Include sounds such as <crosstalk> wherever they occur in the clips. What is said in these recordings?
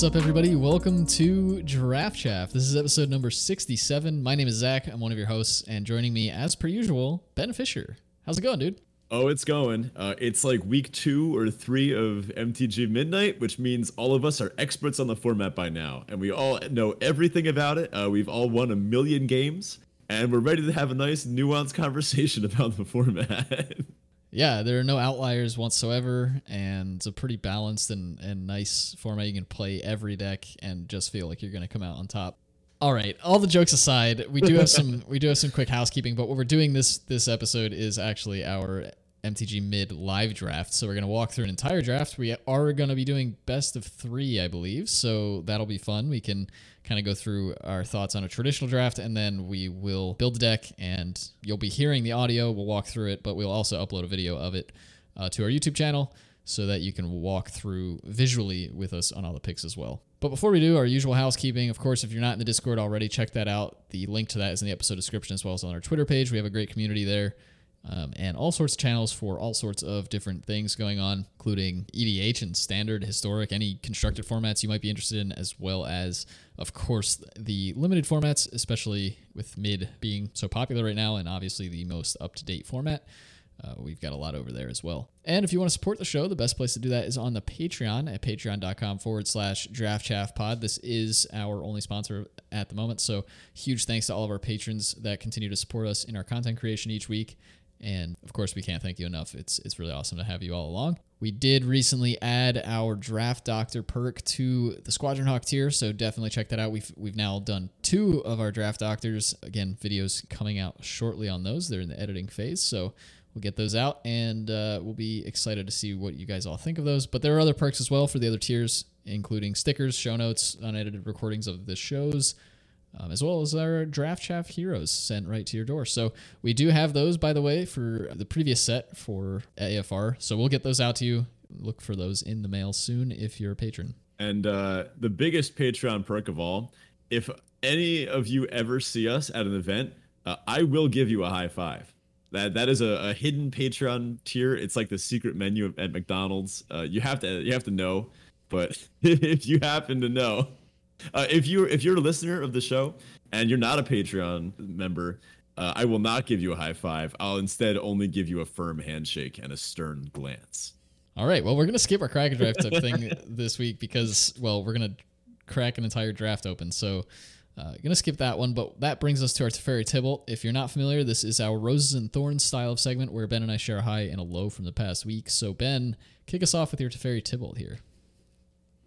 What's up, everybody? Welcome to Draft Chaff. This is episode number 67. My name is Zach. I'm one of your hosts, and joining me, as per usual, Ben Fisher. How's it going, dude? Oh, it's going. Uh, it's like week two or three of MTG Midnight, which means all of us are experts on the format by now, and we all know everything about it. Uh, we've all won a million games, and we're ready to have a nice, nuanced <laughs> conversation about the format. <laughs> yeah, there are no outliers whatsoever, and it's a pretty balanced and, and nice format. You can play every deck and just feel like you're going to come out on top. All right, all the jokes aside, we do have some <laughs> we do have some quick housekeeping, but what we're doing this this episode is actually our MTG Mid live draft. So we're going to walk through an entire draft. We are going to be doing best of 3, I believe. So that'll be fun. We can kind of go through our thoughts on a traditional draft and then we will build the deck and you'll be hearing the audio. We'll walk through it, but we'll also upload a video of it uh, to our YouTube channel so that you can walk through visually with us on all the picks as well. But before we do our usual housekeeping, of course, if you're not in the Discord already, check that out. The link to that is in the episode description as well as on our Twitter page. We have a great community there. Um, and all sorts of channels for all sorts of different things going on, including EDH and standard, historic, any constructed formats you might be interested in, as well as, of course, the limited formats, especially with mid being so popular right now and obviously the most up to date format. Uh, we've got a lot over there as well. And if you want to support the show, the best place to do that is on the Patreon at patreon.com forward slash draft chaff pod. This is our only sponsor at the moment. So huge thanks to all of our patrons that continue to support us in our content creation each week. And of course, we can't thank you enough. It's it's really awesome to have you all along. We did recently add our Draft Doctor perk to the Squadron Hawk tier, so definitely check that out. We've we've now done two of our Draft Doctors. Again, videos coming out shortly on those. They're in the editing phase, so we'll get those out, and uh, we'll be excited to see what you guys all think of those. But there are other perks as well for the other tiers, including stickers, show notes, unedited recordings of the shows um, as well as our Draft Chaff Heroes sent right to your door. So we do have those, by the way, for the previous set for AFR. So we'll get those out to you. Look for those in the mail soon if you're a patron. And uh, the biggest Patreon perk of all, if any of you ever see us at an event, uh, I will give you a high five. That that is a, a, hidden Patreon tier. It's like the secret menu at McDonald's. Uh, you have to you have to know, but <laughs> if you happen to know, uh, if you if you're a listener of the show and you're not a Patreon member, uh, I will not give you a high five. I'll instead only give you a firm handshake and a stern glance. All right. Well, we're gonna skip our crack draft thing <laughs> this week because well, we're gonna crack an entire draft open. So. Uh, gonna skip that one, but that brings us to our Teferi Tibalt. If you're not familiar, this is our Roses and Thorns style of segment where Ben and I share a high and a low from the past week. So, Ben, kick us off with your Teferi Tibalt here.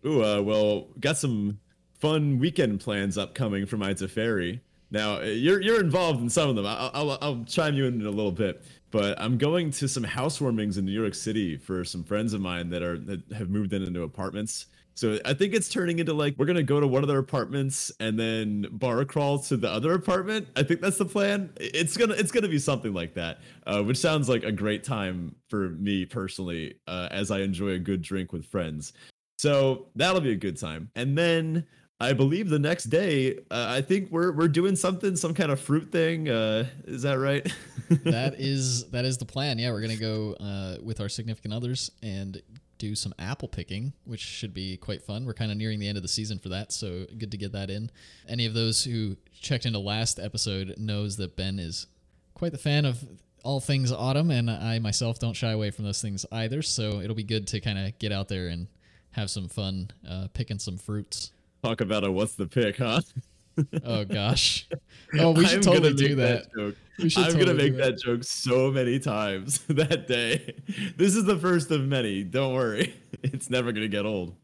Ooh, uh, well, got some fun weekend plans upcoming for my Teferi. Now you're you're involved in some of them. I'll, I'll, I'll chime you in, in a little bit, but I'm going to some housewarmings in New York City for some friends of mine that are that have moved in into apartments. So I think it's turning into like we're gonna go to one of their apartments and then bar crawl to the other apartment. I think that's the plan. It's gonna it's gonna be something like that, uh, which sounds like a great time for me personally, uh, as I enjoy a good drink with friends. So that'll be a good time. And then I believe the next day, uh, I think we're we're doing something, some kind of fruit thing. Uh, is that right? <laughs> that is that is the plan. Yeah, we're gonna go uh, with our significant others and do some apple picking, which should be quite fun. We're kind of nearing the end of the season for that, so good to get that in. Any of those who checked into last episode knows that Ben is quite the fan of all things autumn, and I myself don't shy away from those things either. So it'll be good to kind of get out there and have some fun uh, picking some fruits talk about a what's the pick, huh? <laughs> oh gosh. <laughs> Oh, we should I'm totally do that. that joke. I'm totally gonna make that. that joke so many times <laughs> that day. This is the first of many. Don't worry, it's never gonna get old.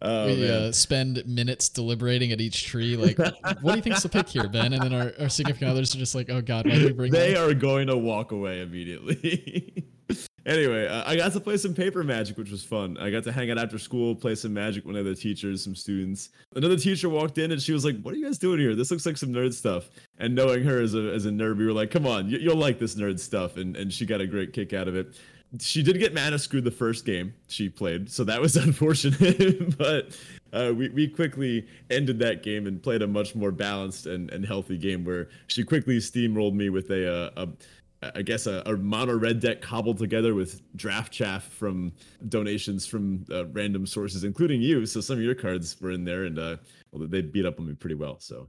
Oh, we uh, spend minutes deliberating at each tree. Like, what do you think's the pick here, Ben? And then our, our significant others are just like, "Oh God, why did we bring?" They that? are going to walk away immediately. Anyway, uh, I got to play some paper magic, which was fun. I got to hang out after school, play some magic with other teachers, some students. Another teacher walked in and she was like, "What are you guys doing here? This looks like some nerd stuff." And knowing her as a as a nerd, we were like, "Come on, you, will like this nerd stuff," and and she got a great kick out of it. she did get mana screwed the first game she played, so that was <laughs> unfortunate. <laughs> but uh, we, we quickly ended that game and played a much more balanced and, and healthy game where she quickly steamrolled me with a, uh, a, a I guess a, a, mono red deck cobbled together with draft chaff from donations from uh, random sources, including you. So some of your cards were in there, and uh, well, they beat up on me pretty well. So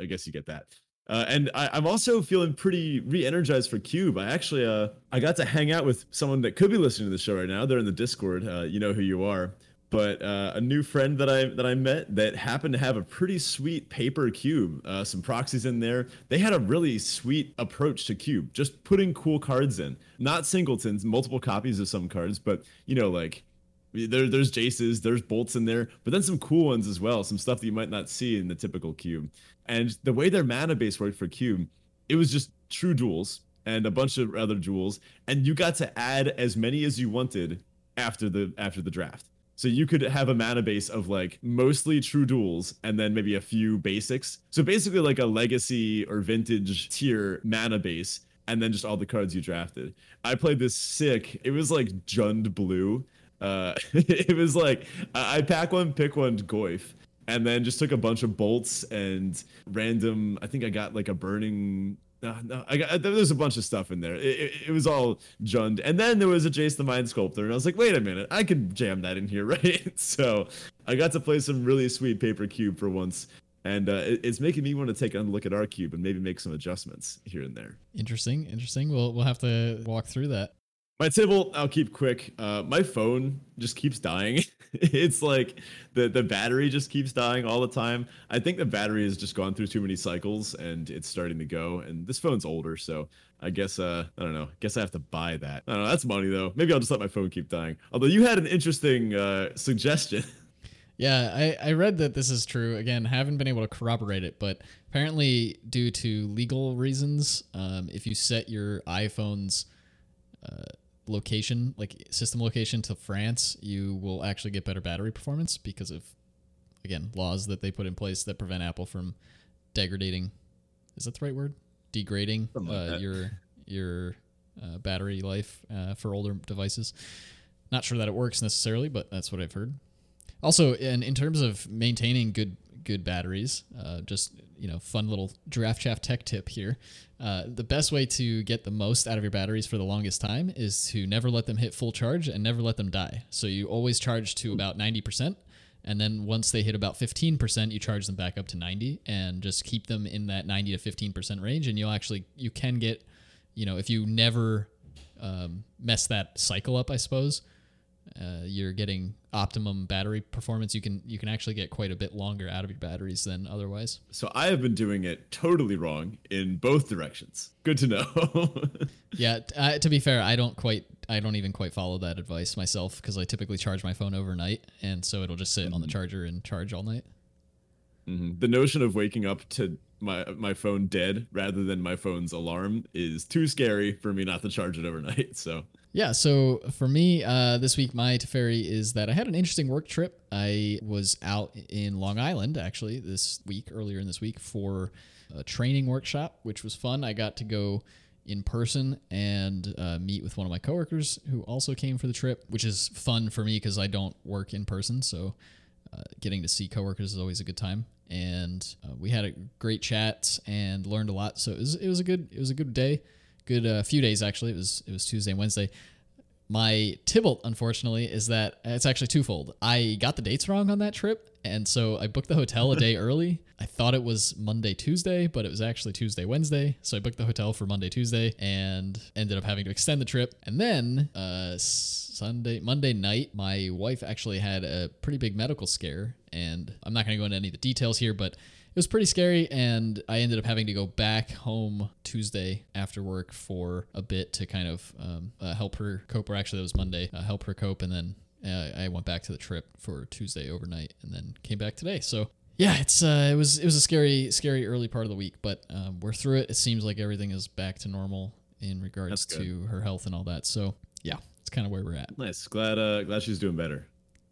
I guess you get that. Uh, and I, am also feeling pretty re-energized for Cube. I actually uh, I got to hang out with someone that could be listening to the show right now. They're in the Discord. Uh, you know who you are. But uh, a new friend that I that I met that happened to have a pretty sweet paper cube, uh, some proxies in there. They had a really sweet approach to cube, just putting cool cards in, not singletons, multiple copies of some cards, but you know like there, there's Jaces, there's bolts in there, but then some cool ones as well, some stuff that you might not see in the typical cube. And the way their mana base worked for cube, it was just true duals and a bunch of other jewels, and you got to add as many as you wanted after the after the draft. So you could have a mana base of like mostly true duals and then maybe a few basics. So basically like a legacy or vintage tier mana base and then just all the cards you drafted. I played this sick. It was like Jund blue uh, <laughs> it was like I, pack one, pick one, Goyf, and then just took a bunch of bolts and random. I think I got like a burning. No, no, I got there's a bunch of stuff in there. It, it, it, was all jund, and then there was a Jace the Mind Sculptor, and I was like, wait a minute, I could jam that in here, <laughs> right? so I got to play some really sweet paper cube for once, and uh, it, it's making me want to take a look at our cube and maybe make some adjustments here and there. Interesting, interesting. We'll we'll have to walk through that. My table, I'll keep quick. Uh, my phone just keeps dying. <laughs> it's like the the battery just keeps dying all the time. I think the battery has just gone through too many cycles and it's starting to go. And this phone's older, so I guess uh I don't know. Guess I have to buy that. I don't know. That's money though. Maybe I'll just let my phone keep dying. Although you had an interesting uh, suggestion. <laughs> Yeah, I, I read that this is true. Again, haven't been able to corroborate it, but apparently, due to legal reasons, um, if you set your iPhone's uh, location, like system location to France, you will actually get better battery performance because of again laws that they put in place that prevent Apple from degrading. Is that the right word? Degrading like uh, your your uh, battery life uh, for older devices. Not sure that it works necessarily, but that's what I've heard. Also, in in terms of maintaining good good batteries. Uh, just you know, fun little draft chaff tech tip here. Uh, the best way to get the most out of your batteries for the longest time is to never let them hit full charge and never let them die. So you always charge to about ninety percent, and then once they hit about fifteen percent, you charge them back up to ninety, and just keep them in that ninety to fifteen percent range. And you'll actually you can get, you know, if you never um, mess that cycle up, I suppose uh, you're getting optimum battery performance. You can you can actually get quite a bit longer out of your batteries than otherwise. So I have been doing it totally wrong in both directions. Good to know. <laughs> yeah, uh, to be fair, I don't quite I don't even quite follow that advice myself because I typically charge my phone overnight, and so it'll just sit mm-hmm. on the mm-hmm. charger and charge all night. Mm-hmm. The notion of waking up to my my phone dead rather than my phone's alarm is too scary for me not to charge it overnight. <laughs> So yeah, so for me, uh, this week my Teferi is that I had an interesting work trip. I was out in Long Island actually this week, earlier in this week, for a training workshop, which was fun. I got to go in person and uh, meet with one of my coworkers who also came for the trip, which is fun for me because I don't work in person. So uh, getting to see coworkers is always a good time. And uh, we had a great chat and learned a lot. So it was, it was a good it was a good day good uh, few days actually. It was it was Tuesday and Wednesday. My Tibalt, unfortunately, is that it's actually twofold. I got the dates wrong on that trip, and so I booked the hotel a day <laughs> early. I thought it was Monday, Tuesday, but it was actually Tuesday, Wednesday. So I booked the hotel for Monday, Tuesday, and ended up having to extend the trip. And then uh, Sunday, Monday night, my wife actually had a pretty big medical scare, and I'm not going to go into any of the details here, but it was pretty scary and i ended up having to go back home tuesday after work for a bit to kind of um, uh, help her cope or actually that was monday uh, help her cope and then uh, i went back to the trip for tuesday overnight and then came back today. So yeah it's uh, it was it was a scary scary early part of the week but um, we're through it. It seems like everything is back to normal in regards to her health and all that. So yeah it's kind of where we're at nice glad uh glad she's doing better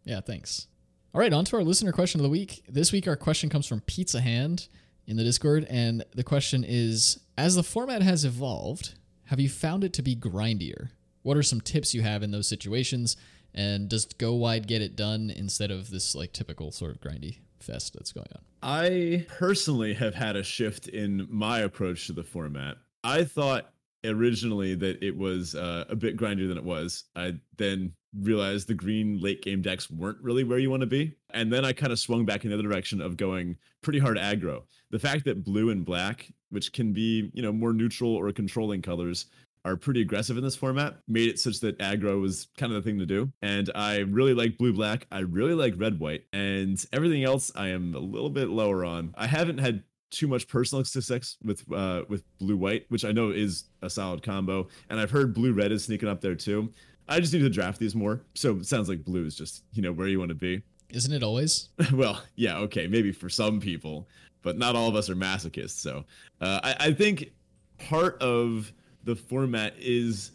yeah thanks all right, on to our listener question of the week. This week, our question comes from Pizza Hand in the Discord, and the question is As the format has evolved, have you found it to be grindier? what are some tips you have in those situations? And does go wide get it done instead of this like typical sort of grindy fest that's going on? I personally have had a shift in my approach to the format. I thought originally that it was uh, a bit grindier than it was. I then realized the green late game decks weren't really where you want to be. And then I kind of swung back in the other direction of going pretty hard aggro. The fact that blue and black, which can be, you know, more neutral or controlling colors, are pretty aggressive in this format made it such that aggro was kind of the thing to do and i really like blue black i really like red white and everything else i am a little bit lower on i haven't had too much personal success with uh with blue white which i know is a solid combo and i've heard blue red is sneaking up there too. I just need to draft these more. So it sounds like blue is just you know where you want to be. Isn't it always? <laughs> Well yeah okay maybe for some people but not all of us are masochists so uh, I, I think part of the format is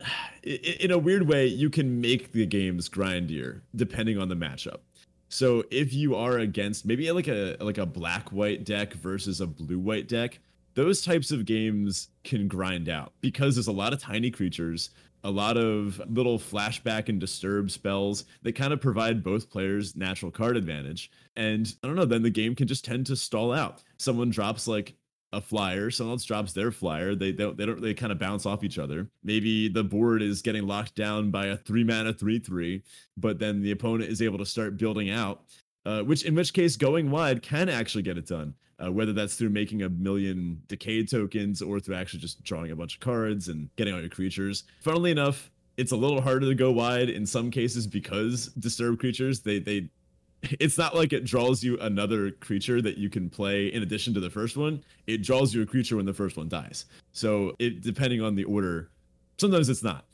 <sighs> in a weird way you can make the games grindier depending on the matchup so if you are against maybe like a like a black white deck versus a blue white deck those types of games can grind out because there's a lot of tiny creatures a lot of little flashback and disturb spells that kind of provide both players natural card advantage. And i don't know then the game can just tend to stall out. Someone drops like a flyer, someone else drops their flyer. They don't they don't they kind of bounce off each other. Maybe the board is getting locked down by a three mana three three, but then the opponent is able to start building out. Uh, which in which case going wide can actually get it done. Uh, whether that's through making a million decay tokens or through actually just drawing a bunch of cards and getting all your creatures. Funnily enough, it's a little harder to go wide in some cases because disturbed creatures they they it's not like it draws you another creature that you can play in addition to the first one. It draws you a creature when the first one dies. So it depending on the order, sometimes it's not.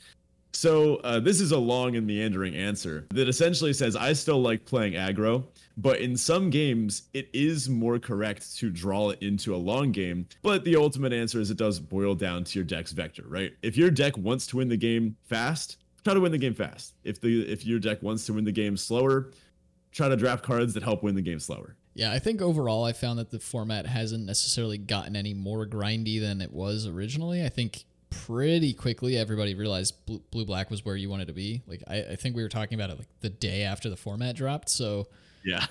So uh, this is a long and meandering answer that essentially says I still like playing aggro, but in some games it is more correct to draw it into a long game. But the ultimate answer is it does boil down to your deck's vector, right? If your deck wants to win the game fast, try to win the game fast. If the if your deck wants to win the game slower, try to draft cards that help win the game slower. Yeah, I think overall I found that the format hasn't necessarily gotten any more grindy than it was originally. I think pretty quickly everybody realized blue, black was where you wanted to be. Like I, I think we were talking about it like the day after the format dropped. So yeah,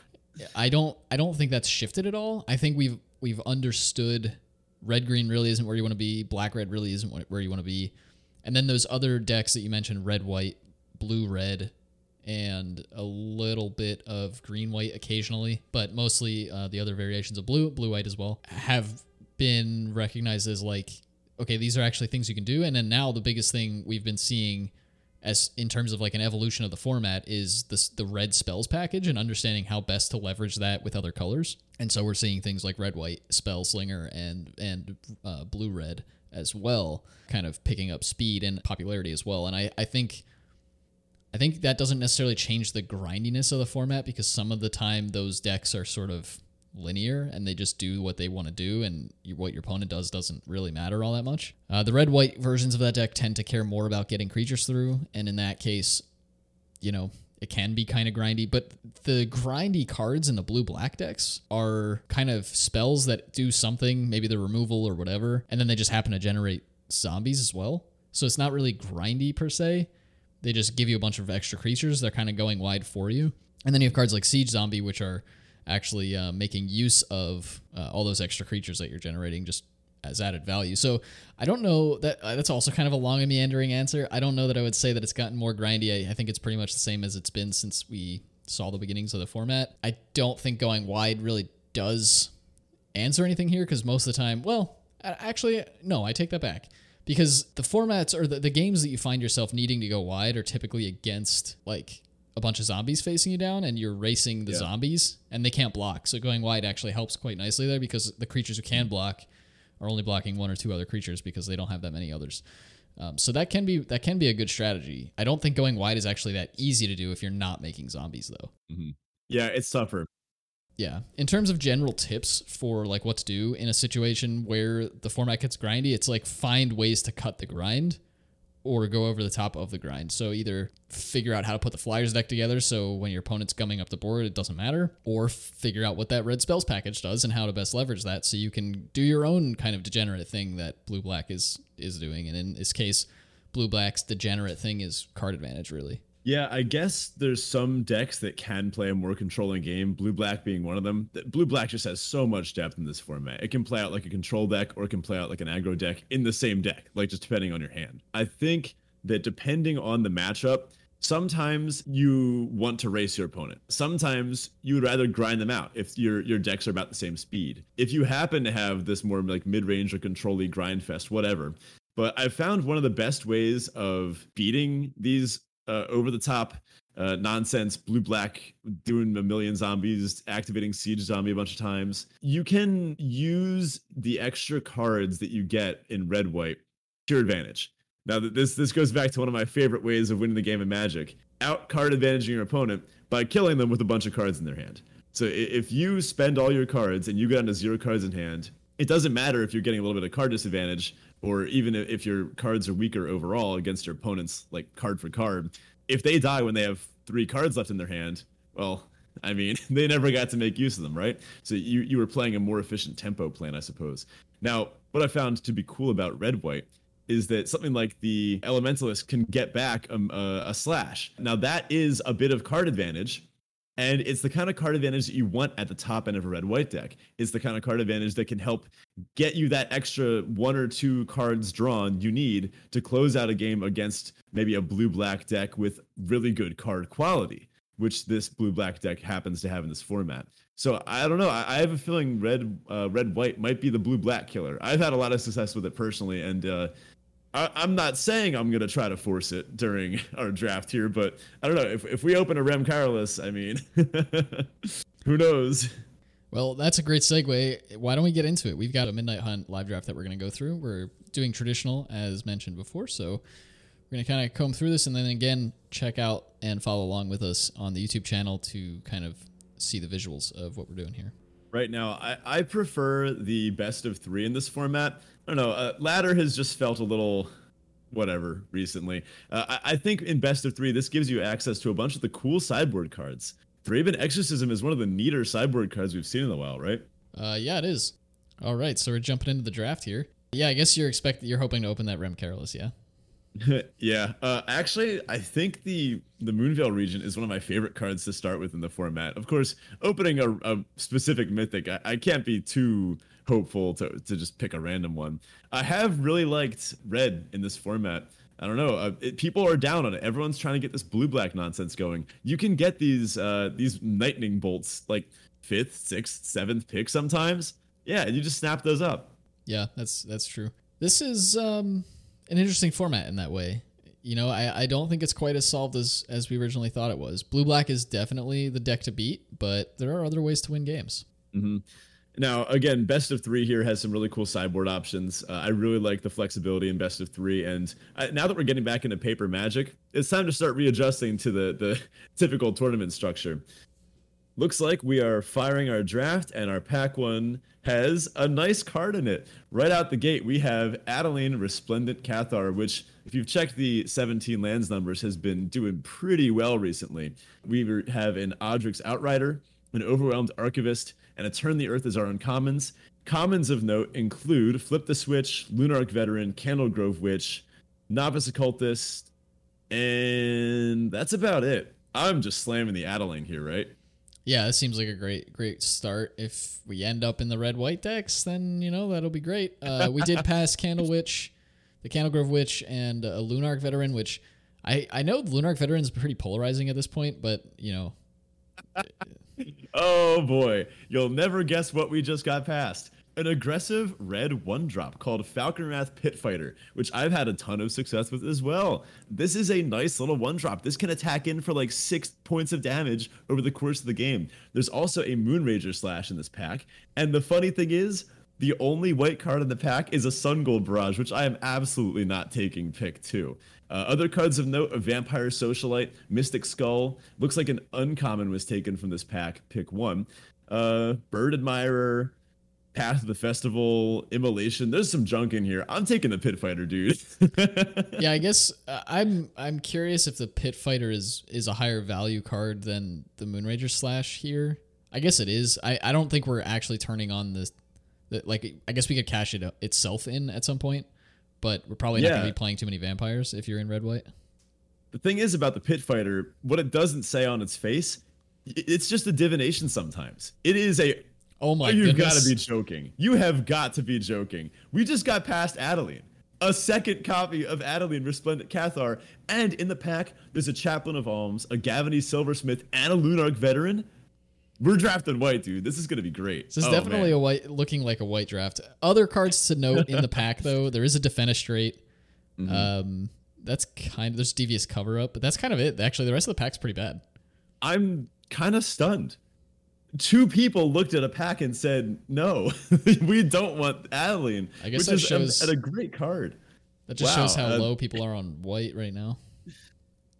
I don't I don't think that's shifted at all. I think we've we've understood red green really isn't where you want to be. Black red really isn't where you want to be. And then those other decks that you mentioned, red white, blue red, and a little bit of green white occasionally, but mostly uh, the other variations of blue, blue white as well, have been recognized as like, okay, these are actually things you can do. And then now the biggest thing we've been seeing as in terms of like an evolution of the format is this the red spells package and understanding how best to leverage that with other colors. And so we're seeing things like red white spell slinger and and uh, blue red as well, kind of picking up speed and popularity as well. And I I think I think that doesn't necessarily change the grindiness of the format because some of the time those decks are sort of linear and they just do what they want to do and what your opponent does doesn't really matter all that much. Uh, the red white versions of that deck tend to care more about getting creatures through and in that case, you know, it can be kind of grindy, but the grindy cards in the blue black decks are kind of spells that do something, maybe the removal or whatever, and then they just happen to generate zombies as well. So it's not really grindy per se. They just give you a bunch of extra creatures. They're kind of going wide for you. And then you have cards like Siege Zombie, which are actually uh, making use of uh, all those extra creatures that you're generating just as added value. So I don't know that uh, that's also kind of a long and meandering answer. I don't know that I would say that it's gotten more grindy. I, I think it's pretty much the same as it's been since we saw the beginnings of the format. I don't think going wide really does answer anything here because most of the time, well, actually, no, I take that back because the formats or the, the games that you find yourself needing to go wide are typically against like a bunch of zombies facing you down and you're racing the yeah. zombies and they can't block. So going wide actually helps quite nicely there because the creatures who can block are only blocking one or two other creatures because they don't have that many others. Um, so that can be that can be a good strategy. I don't think going wide is actually that easy to do if you're not making zombies though. Mm-hmm. Yeah, it's tougher. Yeah. In terms of general tips for like what to do in a situation where the format gets grindy, it's like find ways to cut the grind or go over the top of the grind. So either figure out how to put the flyers deck together so when your opponent's gumming up the board it doesn't matter, or figure out what that red spells package does and how to best leverage that so you can do your own kind of degenerate thing that blue black is is doing. And in this case, blue black's degenerate thing is card advantage, really. Yeah, I guess there's some decks that can play a more controlling game, blue black being one of them. Blue black just has so much depth in this format. It can play out like a control deck or it can play out like an aggro deck in the same deck, like just depending on your hand. I think that depending on the matchup, sometimes you want to race your opponent. Sometimes you would rather grind them out if your your decks are about the same speed. If you happen to have this more like mid-range or control grind fest, whatever. But I've found one of the best ways of beating these uh, over the top uh, nonsense blue black doing a million zombies activating siege zombie a bunch of times. You can use the extra cards that you get in red white to your advantage. Now this this goes back to one of my favorite ways of winning the game of magic. Out card advantaging your opponent by killing them with a bunch of cards in their hand. So if you spend all your cards and you get down to zero cards in hand it doesn't matter if you're getting a little bit of card disadvantage or even if your cards are weaker overall against your opponents, like card for card, if they die when they have three cards left in their hand, well, I mean, <laughs> they never got to make use of them, right? So you you were playing a more efficient tempo plan, I suppose. Now, what I found to be cool about red white is that something like the elementalist can get back a, a, a slash. Now that is a bit of card advantage and it's the kind of card advantage that you want at the top end of a red white deck. It's the kind of card advantage that can help get you that extra one or two cards drawn you need to close out a game against maybe a blue black deck with really good card quality, which this blue black deck happens to have in this format. So I don't know. I, have a feeling red uh, red white might be the blue black killer. I've had a lot of success with it personally, and uh, I, am not saying I'm gonna try to force it during <laughs> our draft here, but I don't know if if we open a Rem Karolus, I mean, <laughs> who knows? Well, that's a great segue. Why don't we get into it? We've got a Midnight Hunt live draft that we're going to go through. We're doing traditional, as mentioned before. So we're going to kind of comb through this and then again check out and follow along with us on the YouTube channel to kind of see the visuals of what we're doing here. Right now, I, I prefer the best of three in this format. I don't know. Uh, ladder has just felt a little whatever recently. Uh, I, I, think in best of three, this gives you access to a bunch of the cool sideboard cards. Thraben Exorcism is one of the neater sideboard cards we've seen in a while, right? Uh, yeah, it is. All right, so we're jumping into the draft here. Yeah, I guess you're expect you're hoping to open that Rem Karolus, yeah. <laughs> yeah, uh, actually, I think the the Moonveil Regent is one of my favorite cards to start with in the format. Of course, opening a, a specific mythic, I, I, can't be too hopeful to to just pick a random one. I have really liked red in this format. I don't know. Uh, it, people are down on it. Everyone's trying to get this blue black nonsense going. You can get these uh, these lightning bolts like fifth, sixth, seventh pick sometimes. Yeah, and you just snap those up. Yeah, that's that's true. This is um an interesting format in that way. You know, I, I don't think it's quite as solved as as we originally thought it was. Blue black is definitely the deck to beat, but there are other ways to win games. Mm-hmm. Now, again, best of three here has some really cool sideboard options. Uh, I really like the flexibility in best of three, and I, now that we're getting back into paper magic, it's time to start readjusting to the the <laughs> typical tournament structure. Looks like we are firing our draft, and our pack one has a nice card in it. Right out the gate, we have Adeline Resplendent Cathar, which, if you've checked the 17 lands numbers, has been doing pretty well recently. We have an Odric's Outrider, an Overwhelmed Archivist, and a Turn the Earth as our uncommons. Commons of note include Flip the Switch, Lunarch Veteran, Candlegrove Witch, Novice Occultist, and that's about it. I'm just slamming the Adeline here, right? Yeah, it seems like a great, great start. If we end up in the red white decks, then you know that'll be great. Uh, we did pass Candle Witch, the Candlegrove Witch, and a Lunarch Veteran, which I I know Lunarch Veteran is pretty polarizing at this point, but you know. <laughs> oh boy, you'll never guess what we just got past an aggressive red one drop called Falkenrath Pit Fighter, which I've had a ton of success with as well. This is a nice little one drop. This can attack in for like six points of damage over the course of the game. There's also a Moonrager Slash in this pack. And the funny thing is, the only white card in the pack is a Sungold Barrage, which I am absolutely not taking pick two. Uh, other cards of note: a Vampire Socialite, Mystic Skull. Looks like an uncommon was taken from this pack. Pick one. Uh, Bird Admirer, Path of the Festival, Immolation. There's some junk in here. I'm taking the Pit Fighter, dude. <laughs> yeah, I guess uh, I'm I'm curious if the Pit Fighter is is a higher value card than the Moonrager Slash here. I guess it is. I, I don't think we're actually turning on the, the like I guess we could cash it itself in at some point, but we're probably not going to be playing too many vampires if you're in red white. The thing is about the pit fighter, what it doesn't say on its face, it's just a divination sometimes. It is a Oh my You've got to be joking. You have got to be joking. We just got past Adeline. A second copy of Adeline Resplendent Cathar. And in the pack, there's a Chaplain of Alms, a Gavony Silversmith, and a Lunarch veteran. We're drafting white, dude. This is going to be great. This is Oh, definitely man. a white, looking like a white draft. Other cards to note in the pack <laughs> though, there is a defenestrate. Mm-hmm. Um, that's kind of there's devious cover up, but that's kind of it. Actually, the rest of the pack's pretty bad. I'm kind of stunned. Two people looked at a pack and said, no, <laughs> we don't want Adeline. I guess which that is a- shows- a, great card. That just Wow, shows how uh, low people are on white right now.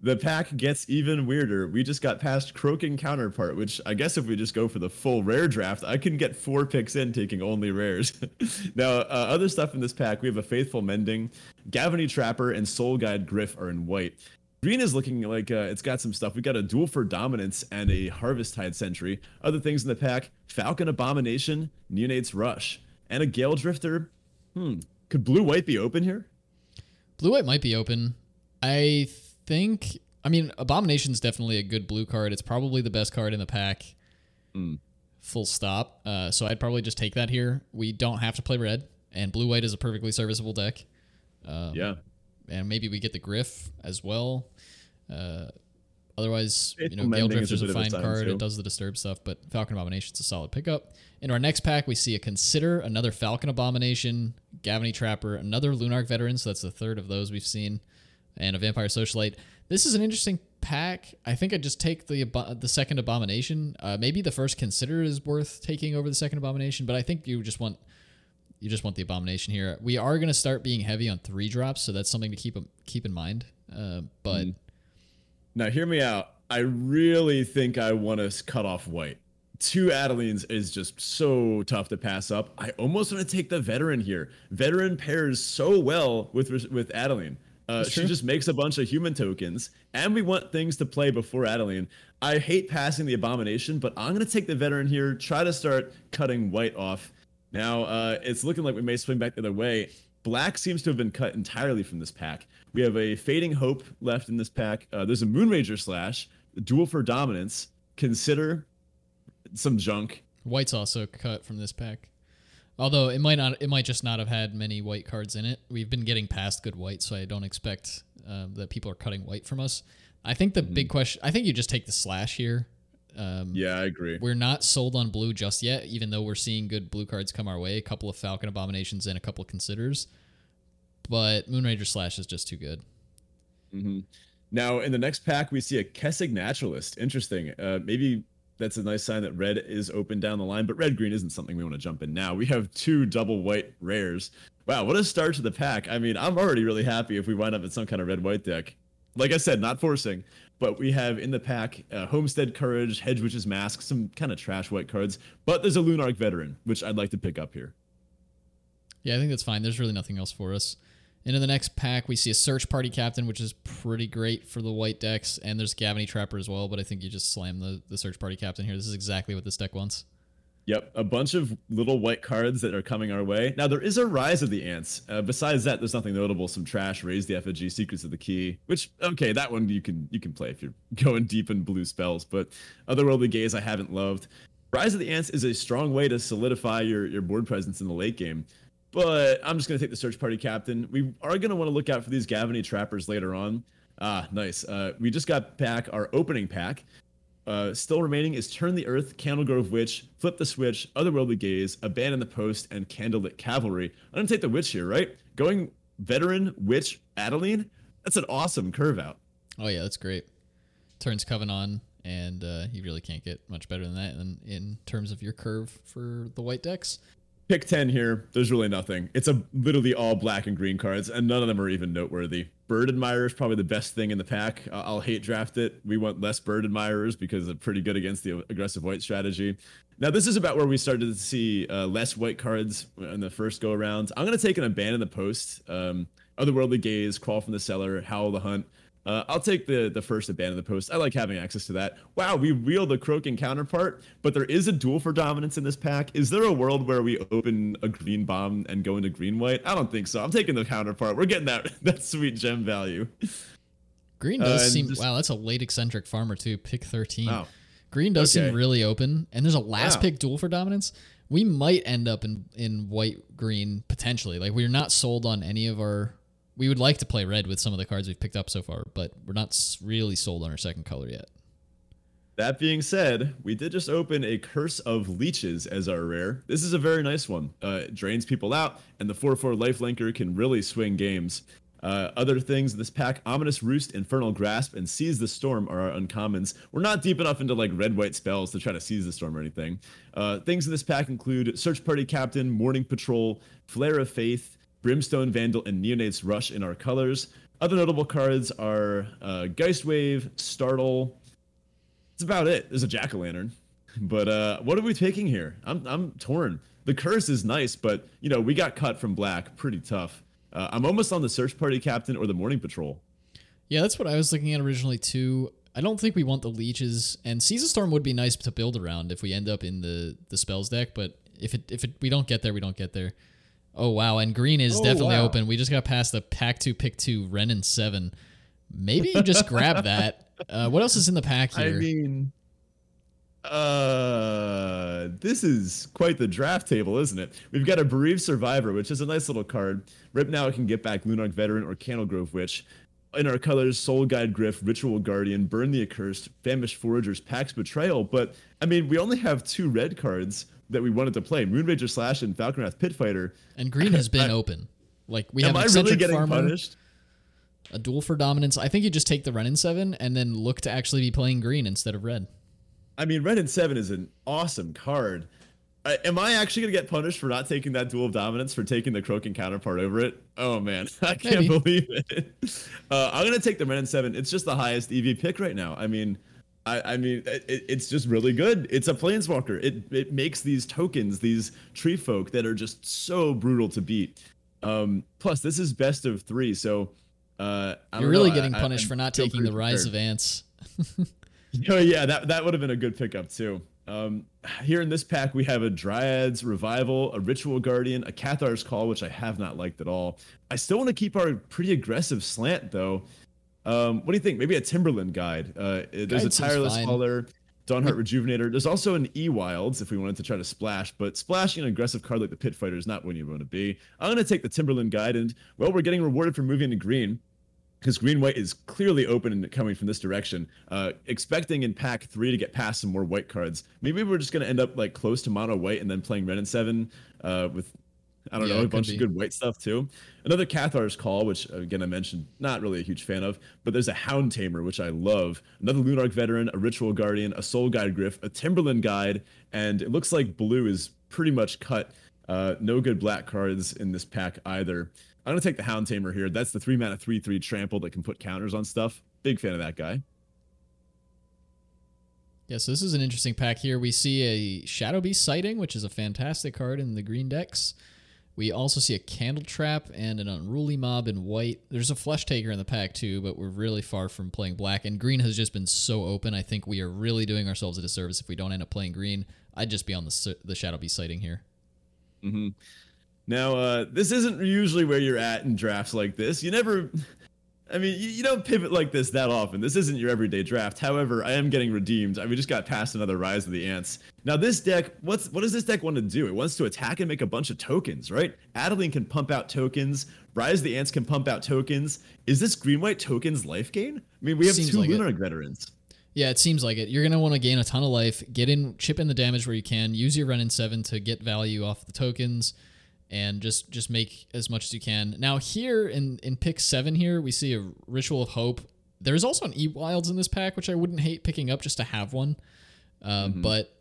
The pack gets even weirder. We just got past Croaking Counterpart, which I guess if we just go for the full rare draft, I can get four picks in taking only rares. <laughs> now, uh, other stuff in this pack, we have a Faithful Mending, Gavony Trapper, and Soul Guide Gryff are in white. Green is looking like uh, it's got some stuff. We got a Duel for Dominance and a Harvest Tide Sentry. Other things in the pack, Falcon Abomination, Neonate's Rush, and a Gale Drifter. Hmm. Could Blue White be open here? Blue white might be open. I think. I mean, Abomination's definitely a good blue card. It's probably the best card in the pack. Hmm. Full stop. Uh, so I'd probably just take that here. We don't have to play red, and blue white is a perfectly serviceable deck. Um, Yeah. And maybe we get the Gryff as well. Uh, otherwise, you know, Gale Mending is a a, fine card. too. It does the disturb stuff, but Falcon Abomination's a solid pickup. In our next pack, we see a Consider, another Falcon Abomination, Gavony Trapper, another Lunarch Veteran, so that's the third of those we've seen, and a Vampire Socialite. This is an interesting pack. I think I'd just take the the second Abomination. Uh, maybe the first Consider is worth taking over the second Abomination, but I think you just want you just want the abomination here. We are going to start being heavy on three drops, so that's something to keep keep in mind. Uh, but Mm-hmm. Now, hear me out. I really think I want to cut off white. Two Adelines is just so tough to pass up. I almost want to take the veteran here. Veteran pairs so well with with Adeline. Uh, she just makes a bunch of human tokens, and we want things to play before Adeline. I hate passing the abomination, but I'm gonna take the veteran here. Try to start cutting white off. Now uh, it's looking like we may swing back the other way. Black seems to have been cut entirely from this pack. We have a Fading Hope left in this pack. Uh, there's a Moonrager Slash, Duel for Dominance, Consider, some junk. white's also cut from this pack. Although it might not, it might just not have had many white cards in it. We've been getting past good white, so I don't expect um, that people are cutting white from us. I think the big question. I think you just take the slash here. Um, Yeah, I agree. We're not sold on blue just yet, even though we're seeing good blue cards come our way. A couple of Falcon Abominations and a couple of Considers. But Moonrager Slash is just too good. hmm Now, in the next pack, we see a Kessig Naturalist. Interesting. Uh, maybe that's a nice sign that red is open down the line, but red green isn't something we want to jump in now. We have two double white rares. Wow, what a start to the pack. I mean, I'm already really happy if we wind up in some kind of red white deck. Like I said, not forcing, but we have in the pack uh, Homestead Courage, Hedge Witch's Mask, some kind of trash white cards, but there's a Lunarch Veteran, which I'd like to pick up here. Yeah, I think that's fine. There's really nothing else for us. And in the next pack, we see a Search Party Captain, which is pretty great for the white decks. And there's Gavony Trapper as well, but I think you just slam the, the Search Party Captain here. This is exactly what this deck wants. Yep, a bunch of little white cards that are coming our way. Now there is a rise of the ants. Uh, besides that, there's nothing notable. Some trash, raze the effigy, secrets of the key. Which okay, that one you can you can play if you're <laughs> going deep in blue spells. But otherworldly gaze, I haven't loved. Rise of the ants is a strong way to solidify your your board presence in the late game. But I'm just gonna take the search party captain. We are gonna want to look out for these Gavony trappers later on. Ah, nice. Uh, we just got back our opening pack. Uh, still remaining is Turn the Earth, Candle Grove Witch, Flip the Switch, Otherworldly Gaze, Abandon the Post, and Candlelit Cavalry. I'm gonna take the Witch here, right? Going Veteran, Witch, Adeline. That's an awesome curve out. Oh, yeah, that's great. Turns Coven on, and uh, you really can't get much better than that in, in terms of your curve for the white decks. Pick 10 here. There's really nothing. It's a literally all black and green cards, and none of them are even noteworthy. Bird Admirer is probably the best thing in the pack. I- I'll hate draft it. We want less Bird Admirers because they're pretty good against the aggressive white strategy. Now, this is about where we started to see uh, less white cards in the first go around. I'm going to take an Abandon the Post, um, Otherworldly Gaze, Crawl from the Cellar, Howl the Hunt. Uh, I'll take the the first abandon the post. I like having access to that. Wow, we wheel the croaking counterpart, but there is a duel for dominance in this pack. Is there a world where we open a green bomb and go into green white? I don't think so. I'm taking the counterpart. We're getting that <laughs> that sweet gem value. Green does uh, seem just, wow. That's a late eccentric farmer too. Pick thirteen. Wow. Green does okay. seem really open, and there's a last wow. pick duel for dominance. We might end up in in white green potentially. Like we're not sold on any of our we would like to play red with some of the cards we've picked up so far, but we're not really sold on our second color yet. That being said, we did just open a Curse of Leeches as our rare. This is a very nice one. Uh, it drains people out, and the 4-4 lifelinker can really swing games. Uh, other things in this pack, Ominous Roost, Infernal Grasp, and Seize the Storm are our uncommons. We're not deep enough into like red-white spells to try to seize the storm or anything. Uh, things in this pack include Search Party Captain, Morning Patrol, Flare of Faith, Brimstone Vandal, and Neonate's Rush in our colors. Other notable cards are uh, Geistwave, Startle. That's about it. There's a Jack o' Lantern. <laughs> But uh, what are we taking here? I'm, I'm torn. The curse is nice, but you know we got cut from black pretty tough. Uh, I'm almost on the search party captain or the morning patrol. Yeah, that's what I was looking at originally too. I don't think we want the leeches, and the Storm would be nice to build around if we end up in the the spells deck. But if it if it we don't get there, we don't get there. Oh wow, and green is oh, definitely wow. open. We just got past the pack two, pick two, Wrenn and seven. Maybe you just grab <laughs> that. Uh, what else is in the pack here? I mean, uh, this is quite the draft table, isn't it? We've got a bereaved survivor, which is a nice little card. Rip now I can get back Lunarch Veteran or Candlegrove Witch. In our colors, Soul Guide Gryff, Ritual Guardian, Burn the Accursed, Famished Foragers, Pack's Betrayal. But I mean, we only have two red cards that we wanted to play: Moonrager Slash and Falkenrath Pit Fighter. And green has <laughs> been I, open. Like we have. Am I really getting farmer, punished? A duel for dominance. I think you just take the Wrenn and seven and then look to actually be playing green instead of red. I mean, Wrenn and seven is an awesome card. Uh, am I actually gonna get punished for not taking that duel of dominance for taking the croaking counterpart over it? Oh man, <laughs> I can't Maybe. believe it. Uh, I'm gonna take the Wrenn and seven. It's just the highest EV pick right now. I mean, I, I mean, it, it's just really good. It's a planeswalker. It it makes these tokens, these tree folk that are just so brutal to beat. Um, plus, this is best of three, so uh, you're really know, getting I, punished I, for not taking the Rise of Ants. <laughs> oh yeah, that that would have been a good pickup too. Um, here in this pack, we have a Dryad's Revival, a Ritual Guardian, a Cathar's Call, which I have not liked at all. I still want to keep our pretty aggressive slant though. Um, what do you think? Maybe a Timberland guide. Uh, there's a Tireless Hauler, Dawnhart Rejuvenator. There's also an E Wilds if we wanted to try to splash, but splashing an aggressive card like the Pit Fighter is not what you want to be. I'm gonna take the Timberland guide, and well, we're getting rewarded for moving to green because green white is clearly open and coming from this direction. Uh, expecting in pack three to get past some more white cards. Maybe we're just gonna end up like close to mono white and then playing Wrenn and seven uh, with I don't yeah, know, a bunch be. of good white stuff too. Another Cathar's Call, which again I mentioned, not really a huge fan of, but there's a Hound Tamer, which I love. Another Lunarch Veteran, a Ritual Guardian, a Soul Guide Gryff, a Timberland Guide, and it looks like blue is pretty much cut. Uh, no good black cards in this pack either. I'm gonna take the Hound Tamer here. That's the three mana three three trample that can put counters on stuff. Big fan of that guy. Yeah, so this is an interesting pack here. We see a Shadow Beast sighting, which is a fantastic card in the green decks. We also see a Candle Trap and an Unruly Mob in white. There's a Flesh Taker in the pack too, but we're really far from playing black. And green has just been so open. I think we are really doing ourselves a disservice if we don't end up playing green. I'd just be on the the Shadow Beast sighting here. Mm-hmm. Now, uh, this isn't usually where you're at in drafts like this. You never I mean, you, you, don't pivot like this that often. This isn't your everyday draft. However, I am getting redeemed. I, we just got past another Rise of the Ants. Now, this deck, what's what does this deck want to do? It wants to attack and make a bunch of tokens, right? Adeline can pump out tokens. Rise of the Ants can pump out tokens. Is this green white tokens life gain? I mean, we have Seems two like Lunarch veterans. Yeah, it seems like it. You're gonna want to gain a ton of life, get in, chip in the damage where you can, use your Wrenn and seven to get value off the tokens and just just make as much as you can. Now here in in pick seven here we see a ritual of hope. There's also an E Wilds in this pack, which I wouldn't hate picking up just to have one. Uh, mm-hmm. But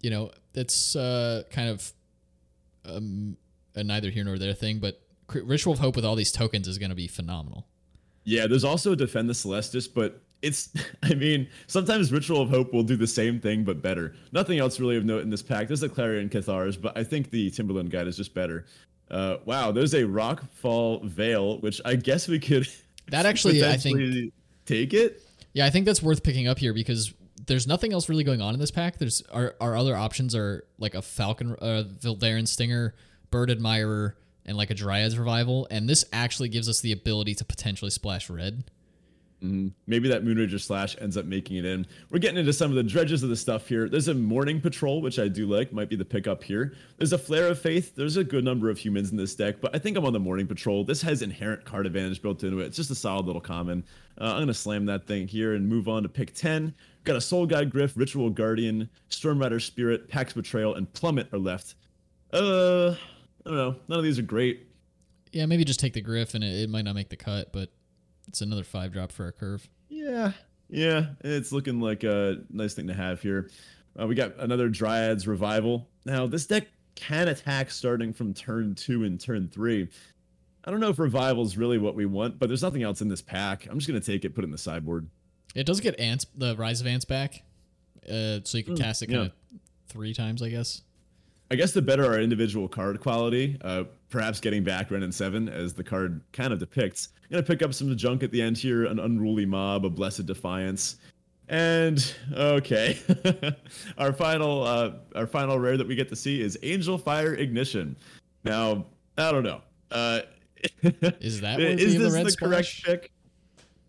you know it's uh, kind of um, a neither here nor there thing. But ritual of hope with all these tokens is going to be phenomenal. Yeah, there's also defend the Celestus, but it's <laughs> I mean, sometimes Ritual of Hope will do the same thing but better. Nothing else really of note in this pack. There's a Clarion Cathars, but I think the Timberland guide is just better. Uh, wow, there's a Rockfall Vale, which I guess we could. <laughs> That actually, I think take it. Yeah, I think that's worth picking up here because there's nothing else really going on in this pack. There's our our other options are like a Falcon, uh, Vildaran Stinger, Bird Admirer, and like a Dryad's Revival, and this actually gives us the ability to potentially splash red. Mm-hmm. Maybe that Moonrager Slash ends up making it in. We're getting into some of the dredges of the stuff here. There's a Morning Patrol, which I do like, might be the pickup here. There's a Flare of Faith. There's a good number of humans in this deck, but I think I'm on the Morning Patrol. This has inherent card advantage built into it. It's just a solid little common. Uh, I'm going to slam that thing here and move on to pick 10. Got a Soul Guide Gryff, Ritual Guardian, Stormrider Spirit, Pack's Betrayal, and Plummet are left. Uh, I don't know. None of these are great. Yeah, maybe just take the Gryff and it, it might not make the cut, but it's another five drop for a curve. Yeah, yeah, it's looking like a nice thing to have here. Uh, we got another Dryad's Revival. Now, this deck can attack starting from turn two and turn three. I don't know if Revival is really what we want, but there's nothing else in this pack. I'm just going to take it, put it in the sideboard. It does get ants, the Rise of Ants back, uh, so you can mm, cast it kind of yeah. three times, I guess. I guess the better our individual card quality, uh, perhaps getting back Wrenn and Seven as the card kind of depicts. I'm gonna pick up some junk at the end here: an unruly mob, a blessed defiance, and okay, <laughs> our final uh, our final rare that we get to see is Angelfire Ignition. Now I don't know. Uh, <laughs> is that <laughs> is this the, the correct pick?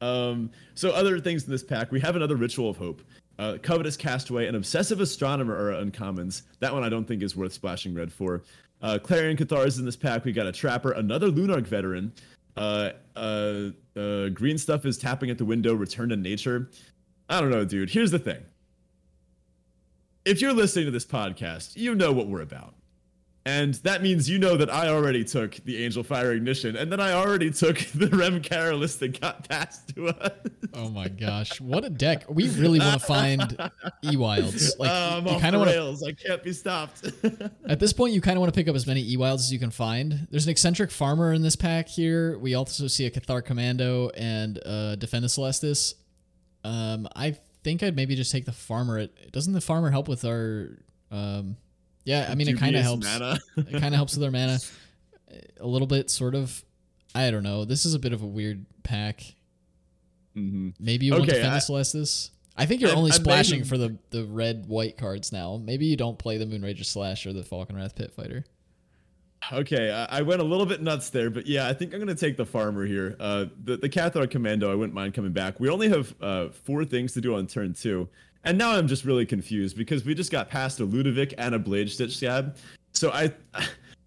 Um, so other things in this pack, we have another Ritual of Hope. Uh, Covetous Castaway and Obsessive Astronomer are uncommons. That one I don't think is worth splashing red for. Uh, Clarion Cathars in this pack. We got a Trapper, another Lunarch veteran. Uh, uh, uh, green stuff is tapping at the window. Return to nature. I don't know, dude. Here's the thing. If you're listening to this podcast, you know what we're about. And that means you know that I already took the Angelfire Ignition, and then I already took <laughs> the Rem Karolus that got passed to us. Oh my gosh, what a deck! We really want to find E-Wilds. <laughs> Like um, you kind of want to. I can't be stopped. <laughs> at this point, you kind of want to pick up as many E-Wilds as you can find. There's an eccentric farmer in this pack here. We also see a Cathar Commando and uh, Defend the Celestus. Um, I think I'd maybe just take the farmer. It doesn't the farmer help with our um, yeah, I mean, it kind of helps. <laughs> it kind of helps with their mana <laughs> a little bit, sort of. I don't know. This is a bit of a weird pack. Mm-hmm. Maybe you okay, want to Defend Celestus. I think you're I, only I splashing for the, the red white cards now. Maybe you don't play the Moonrager Slash or the Falkenrath Pit Fighter. Okay, I, I went a little bit nuts there, but yeah, I think I'm gonna take the farmer here. Uh, the the Cathar Commando, I wouldn't mind coming back. We only have uh, four things to do on turn two, and now I'm just really confused because we just got past a Ludevic and a Blade Stitch Skaab. So I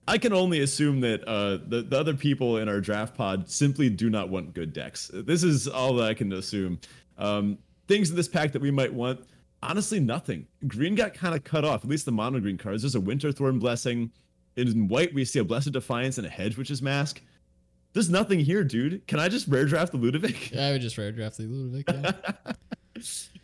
I can only assume that uh, the, the other people in our draft pod simply do not want good decks. This is all that I can assume. Um, things in this pack that we might want, honestly, nothing. Green got kind of cut off, at least the mono green cards. There's a Winterthorn Blessing. In white, we see a Blessed Defiance and a Hedge Witch's Mask. There's nothing here, dude. Can I just rare draft the Ludevic? Yeah, I would just rare draft the Ludevic. Yeah. <laughs>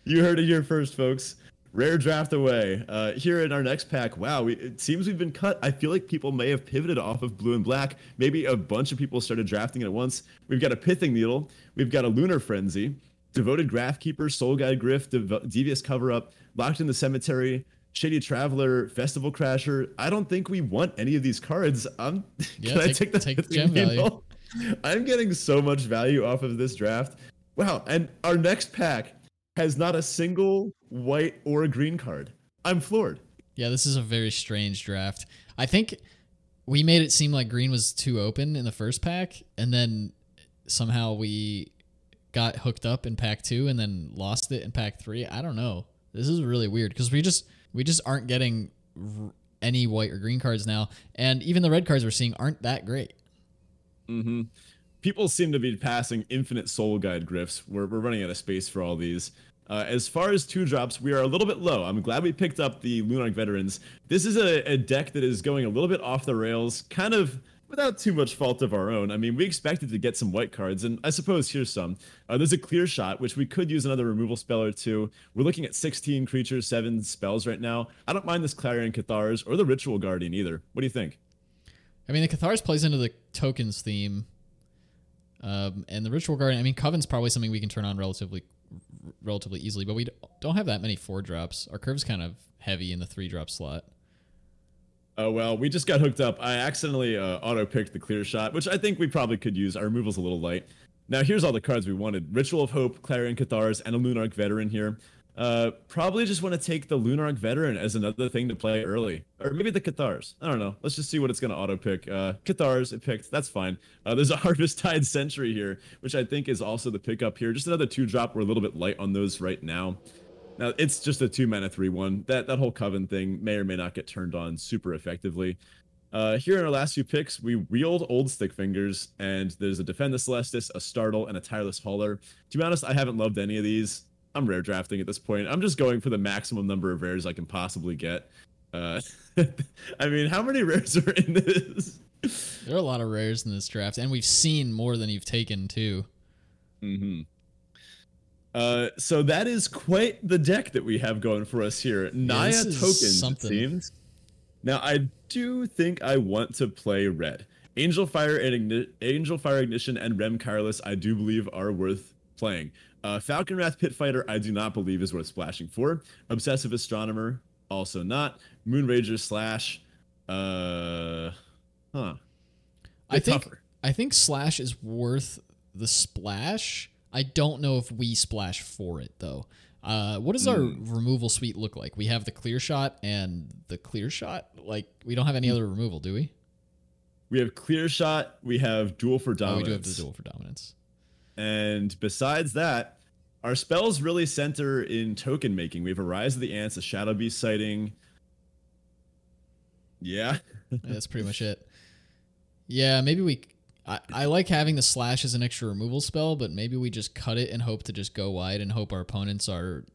you heard it here first, folks. Rare draft away. Uh, here in our next pack, wow, we, it seems we've been cut. I feel like people may have pivoted off of blue and black. Maybe a bunch of people started drafting at once. We've got a Pithing Needle. We've got a Lunar Frenzy. Devoted Grafkeeper, Soul Guide Gryff, Dev- Devious Cover Up, Locked in the Cemetery, Shady Traveler, Festival Crasher. I don't think we want any of these cards. I'm, <laughs> yeah, can take, I take the take gem value? <laughs> I'm getting so much value off of this draft. Wow. And our next pack has not a single white or green card. I'm floored. Yeah, this is a very strange draft. I think we made it seem like green was too open in the first pack, and then somehow we got hooked up in pack two and then lost it in pack three. I don't know. This is really weird because we just we just aren't getting r- any white or green cards now, and even the red cards we're seeing aren't that great. Mm-hmm people seem to be passing infinite soul guide gryffs. We're, we're running out of space for all these. Uh, as far as two drops, we are a little bit low. I'm glad we picked up the Lunarch Veterans. This is a, a, deck that is going a little bit off the rails, kind of without too much fault of our own. I mean, we expected to get some white cards, and I suppose here's some. Uh, there's a clear shot, which we could use another removal spell or two. We're looking at 16 creatures, seven spells right now. I don't mind this Clarion Cathars or the Ritual Guardian either. What do you think? I mean, the Cathars plays into the tokens theme um, and the Ritual Guardian, I mean, Coven's probably something we can turn on relatively relatively easily, but we don't have that many four drops. Our curve's kind of heavy in the three drop slot. Oh well, we just got hooked up. I accidentally uh, auto picked the clear shot, which I think we probably could use. Our removal's a little light. Now here's all the cards we wanted: Ritual of Hope, Clarion Cathars, and a Lunarch Veteran here. Uh, probably just want to take the Lunarch Veteran as another thing to play early, or maybe the Cathars. I don't know. Let's just see what it's gonna auto pick. Uh, Cathars, it picked. That's fine. Uh, there's a <laughs> Harvesttide Sentry here, which I think is also the pickup here. Just another two drop. We're a little bit light on those right now. Now it's just a two mana three one. That that whole coven thing may or may not get turned on super effectively. Uh, here in our last few picks, we wheeled Old Stickfingers, and there's a Defend the Celestus, a Startle, and a Tireless Hauler. To be honest, I haven't loved any of these. I'm rare drafting at this point. I'm just going for the maximum number of rares I can possibly get. Uh, <laughs> I mean, how many rares are in this? There are a lot of rares in this draft, and we've seen more than you've taken too. Mm-hmm. Uh, so that is quite the deck that we have going for us here. Naya tokens, something. it seems. Now I do think I want to play red. Angelfire and Igni- Angelfire Ignition and Rem Karolus I do believe are worth playing. Uh, Falkenrath Pit Fighter I do not believe is worth splashing for. Obsessive Astronomer also not. Moonrager Slash, uh, huh. I think tougher. I think Slash is worth the splash. I don't know if we splash for it though. Uh, what does our mm. removal suite look like? We have the clear shot and the clear shot. Like we don't have any hmm. other removal, do we? We have clear shot. We have duel for dominance. Oh, we do have the duel for dominance. And besides that, our spells really center in token making. We have a Rise of the Ants, a Shadow Beast sighting. <laughs> Yeah. That's pretty much it. Yeah, maybe we. I, I like having the slash as an extra removal spell, but maybe we just cut it and hope to just go wide and hope our opponents are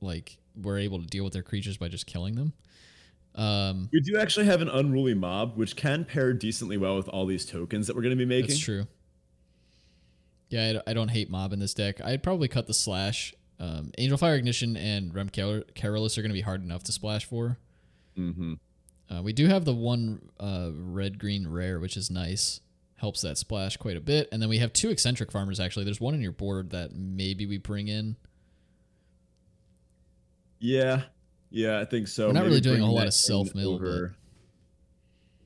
like we're able to deal with their creatures by just killing them. Um, we do actually have an unruly mob, which can pair decently well with all these tokens that we're going to be making. That's true. Yeah, I, don't hate mob in this deck. I'd probably cut the slash. Um, Angelfire Ignition and Rem Karolus are going to be hard enough to splash for. Mm-hmm. Uh, we do have the one uh, red green rare, which is nice. Helps that splash quite a bit. And then we have two eccentric farmers actually. There's one in your board that maybe we bring in. Yeah. Yeah, I think so. We're not maybe really doing a whole lot of self mill.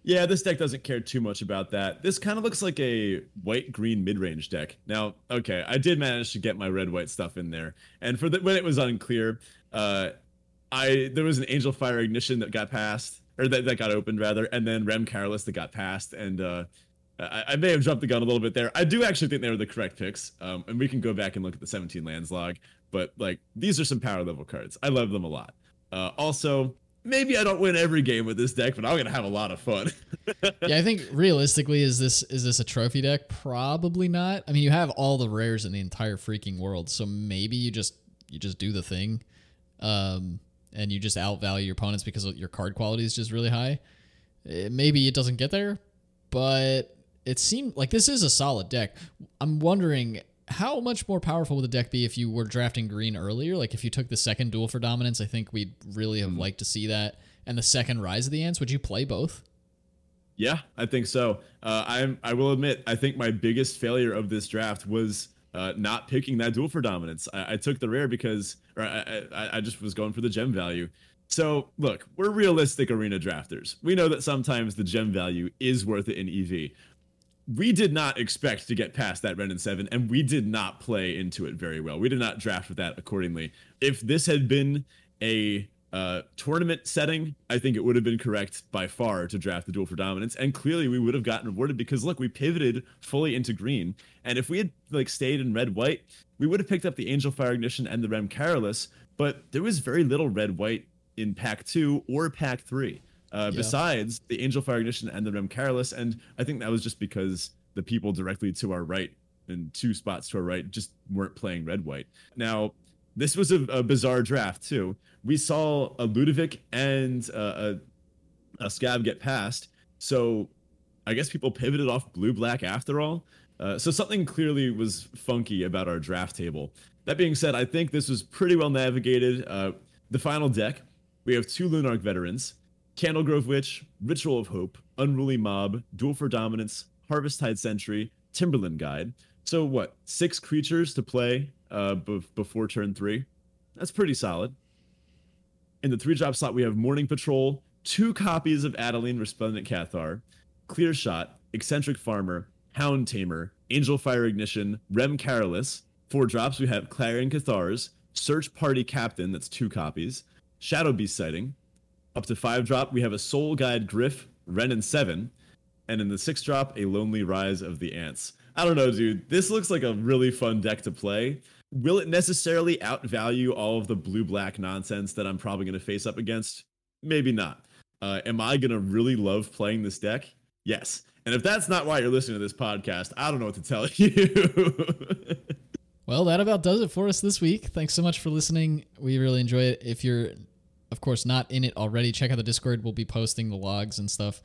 Yeah, this deck doesn't care too much about that. This kind of looks like a white green mid range deck. Now, okay, I did manage to get my red white stuff in there, and for the, when it was unclear, uh, I there was an Angelfire Ignition that got passed, or that, that got opened rather, and then Rem Karolus that got passed, and uh, I, I, may have jumped the gun a little bit there. I do actually think they were the correct picks, um, and we can go back and look at the 17 lands log. But like these are some power level cards. I love them a lot. Uh, also, maybe I don't win every game with this deck, but I'm gonna have a lot of fun. <laughs> yeah, I think realistically, is this is this a trophy deck? Probably not. I mean, you have all the rares in the entire freaking world, so maybe you just you just do the thing. Um, and you just outvalue your opponents because your card quality is just really high. It, eh, maybe it doesn't get there, but it seemed like this is a solid deck. I'm wondering how much more powerful would the deck be if you were drafting green earlier? Like if you took the second duel for dominance, I think we'd really have mm. liked to see that. And the second rise of the ants, would you play both? Yeah, I think so. Uh, I'm. I will admit, I think my biggest failure of this draft was uh, not picking that duel for dominance. I, I took the rare because, or I, I, I just was going for the gem value. So look, we're realistic arena drafters. We know that sometimes the gem value is worth it in EV. We did not expect to get past that Wrenn and 7, and we did not play into it very well. We did not draft with that accordingly. If this had been a uh, tournament setting, I think it would have been correct by far to draft the duel for dominance, and clearly we would have gotten rewarded because look, we pivoted fully into green, and if we had like stayed in red white, we would have picked up the Angelfire Ignition and the Rem Karolus, but there was very little red white in pack two or pack three. Uh, yeah. Besides the Angelfire Ignition and the Rem Karolus, and I think that was just because the people directly to our right and two spots to our right just weren't playing red white. Now, this was a, a bizarre draft too. We saw a Ludevic and uh, a, a Skaab get passed, so I guess people pivoted off blue black after all. Uh, so something clearly was funky about our draft table. That being said, I think this was pretty well navigated. Uh, the final deck, we have two Lunarch veterans, Candlegrove Witch, Ritual of Hope, Unruly Mob, Duel for Dominance, Harvesttide Sentry, Timberland Guide. So what? Six creatures to play uh, b- before turn three. That's pretty solid. In the three drop slot, we have Mourning Patrol, two copies of Adeline Resplendent Cathar, Clear Shot, Eccentric Farmer, Hound Tamer, Angelfire Ignition, Rem Karolus. Four drops, we have Clarion Cathars, Search Party Captain, that's two copies, Shadow Beast Sighting. Up to five drop, we have a Soul Guide Gryff, Wrenn and Seven. And in the six drop, a Lonely Rise of the Ants. I don't know, dude. This looks like a really fun deck to play. Will it necessarily outvalue all of the blue black nonsense that I'm probably going to face up against? Maybe not. Uh, am I going to really love playing this deck? Yes. And if that's not why you're listening to this podcast, I don't know what to tell <laughs> you. well, that about does it for us this week. Thanks so much for listening. We really enjoy it. If you're, of course, not in it already, check out the Discord. We'll be posting the logs and stuff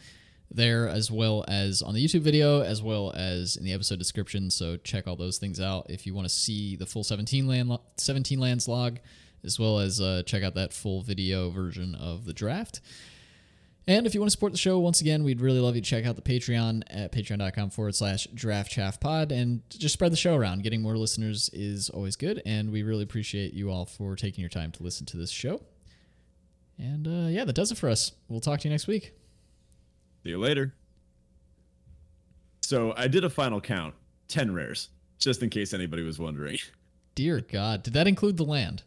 there as well as on the YouTube video as well as in the episode description. So check all those things out if you want to see the full 17 land 17 lands log as well as uh, check out that full video version of the draft. And if you want to support the show once again we'd really love you to check out the patreon at patreon.com forward slash draft chaff pod. And just spread the show around. Getting more listeners is always good. And we really appreciate you all for taking your time to listen to this show and uh, yeah that does it for us we'll talk to you next week See you later. So I did a final count 10 rares, just in case anybody was wondering. <laughs> Dear God. Did that include the land?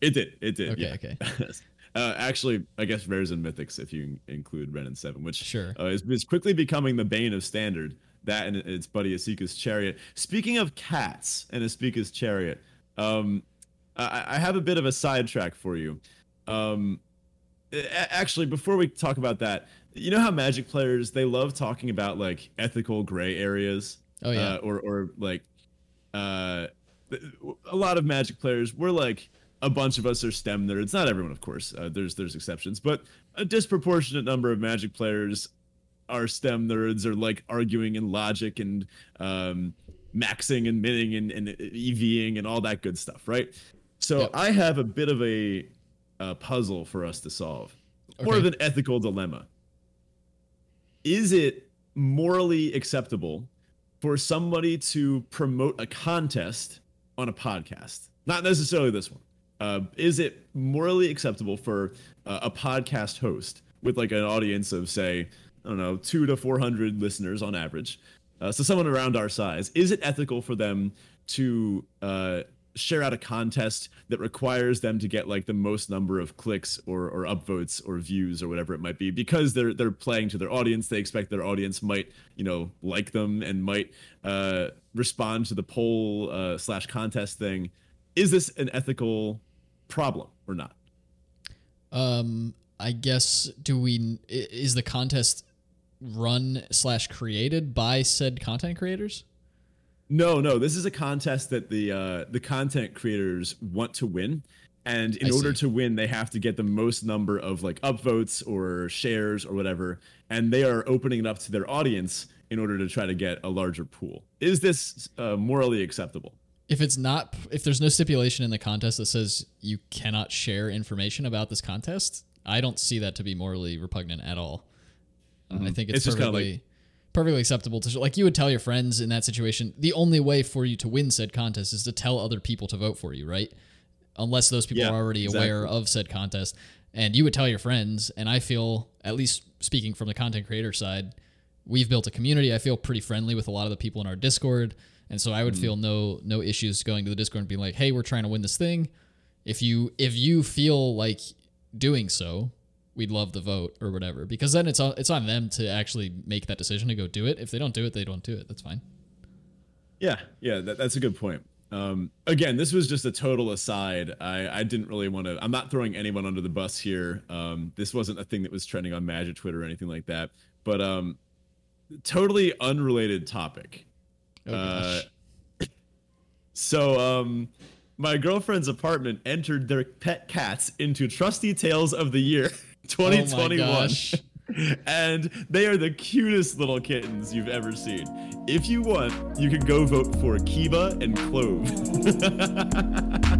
It did. It did. Okay, yeah. okay. <laughs> uh, actually, I guess rares and mythics if you include Wrenn and Seven, which sure. uh, is, is quickly becoming the bane of standard. That and its buddy Esika's Chariot. Speaking of cats and Esika's Chariot, um, I, I have a bit of a sidetrack for you. Um, actually, before we talk about that, you know how Magic players they love talking about like ethical gray areas. Oh yeah. Uh, or or like, uh, a lot of Magic players we're like a bunch of us are STEM nerds. Not everyone, of course. Uh, there's there's exceptions, but a disproportionate number of Magic players are STEM nerds Are like arguing in logic and um, maxing and minting and, and EVing and all that good stuff, right? So yep. I have a bit of a, a puzzle for us to solve, okay. more of an ethical dilemma is it morally acceptable for somebody to promote a contest on a podcast? Not necessarily this one. Uh, is it morally acceptable for uh, a podcast host with like an audience of say, I don't know, two to 400 listeners on average? Uh, so someone around our size, is it ethical for them to uh, share out a contest that requires them to get like the most number of clicks or, or upvotes or views or whatever it might be because they're they're playing to their audience. They expect their audience might you know like them and might uh, respond to the poll uh, slash contest thing. Is this an ethical problem or not? Um i guess do we is the contest run slash created by said content creators no, no. This is a contest that the uh, the content creators want to win, and in I order see. to win, they have to get the most number of like upvotes or shares or whatever, and they are opening it up to their audience in order to try to get a larger pool. Is this uh, morally acceptable? If it's not, if there's no stipulation in the contest that says you cannot share information about this contest, I don't see that to be morally repugnant at all. Mm-hmm. I think it's, it's perfectly. Like, perfectly acceptable to like you would tell your friends in that situation the only way for you to win said contest is to tell other people to vote for you right? Unless those people yeah, are already exactly. aware of said contest. And you would tell your friends and i feel at least speaking from the content creator side we've built a community. I feel pretty friendly with a lot of the people in our discord. And so i would mm. feel no no issues going to the discord and being like hey we're trying to win this thing. If you if you feel like doing so we'd love the vote or whatever because then it's on it's on them to actually make that decision to go do it. If they don't do it they don't do it. That's fine. Yeah yeah that, that's a good point. Um, again this was just a total aside. I i didn't really want to i'm not throwing anyone under the bus here. Um, this wasn't a thing that was trending on magic twitter or anything like that but um totally unrelated topic. Oh, uh, so um my girlfriend's apartment entered their pet cats into trusty tales of the year <laughs> 2021. Oh <laughs> and they are the cutest little kittens you've ever seen. If you want, you can go vote for Kiba and Clove. <laughs>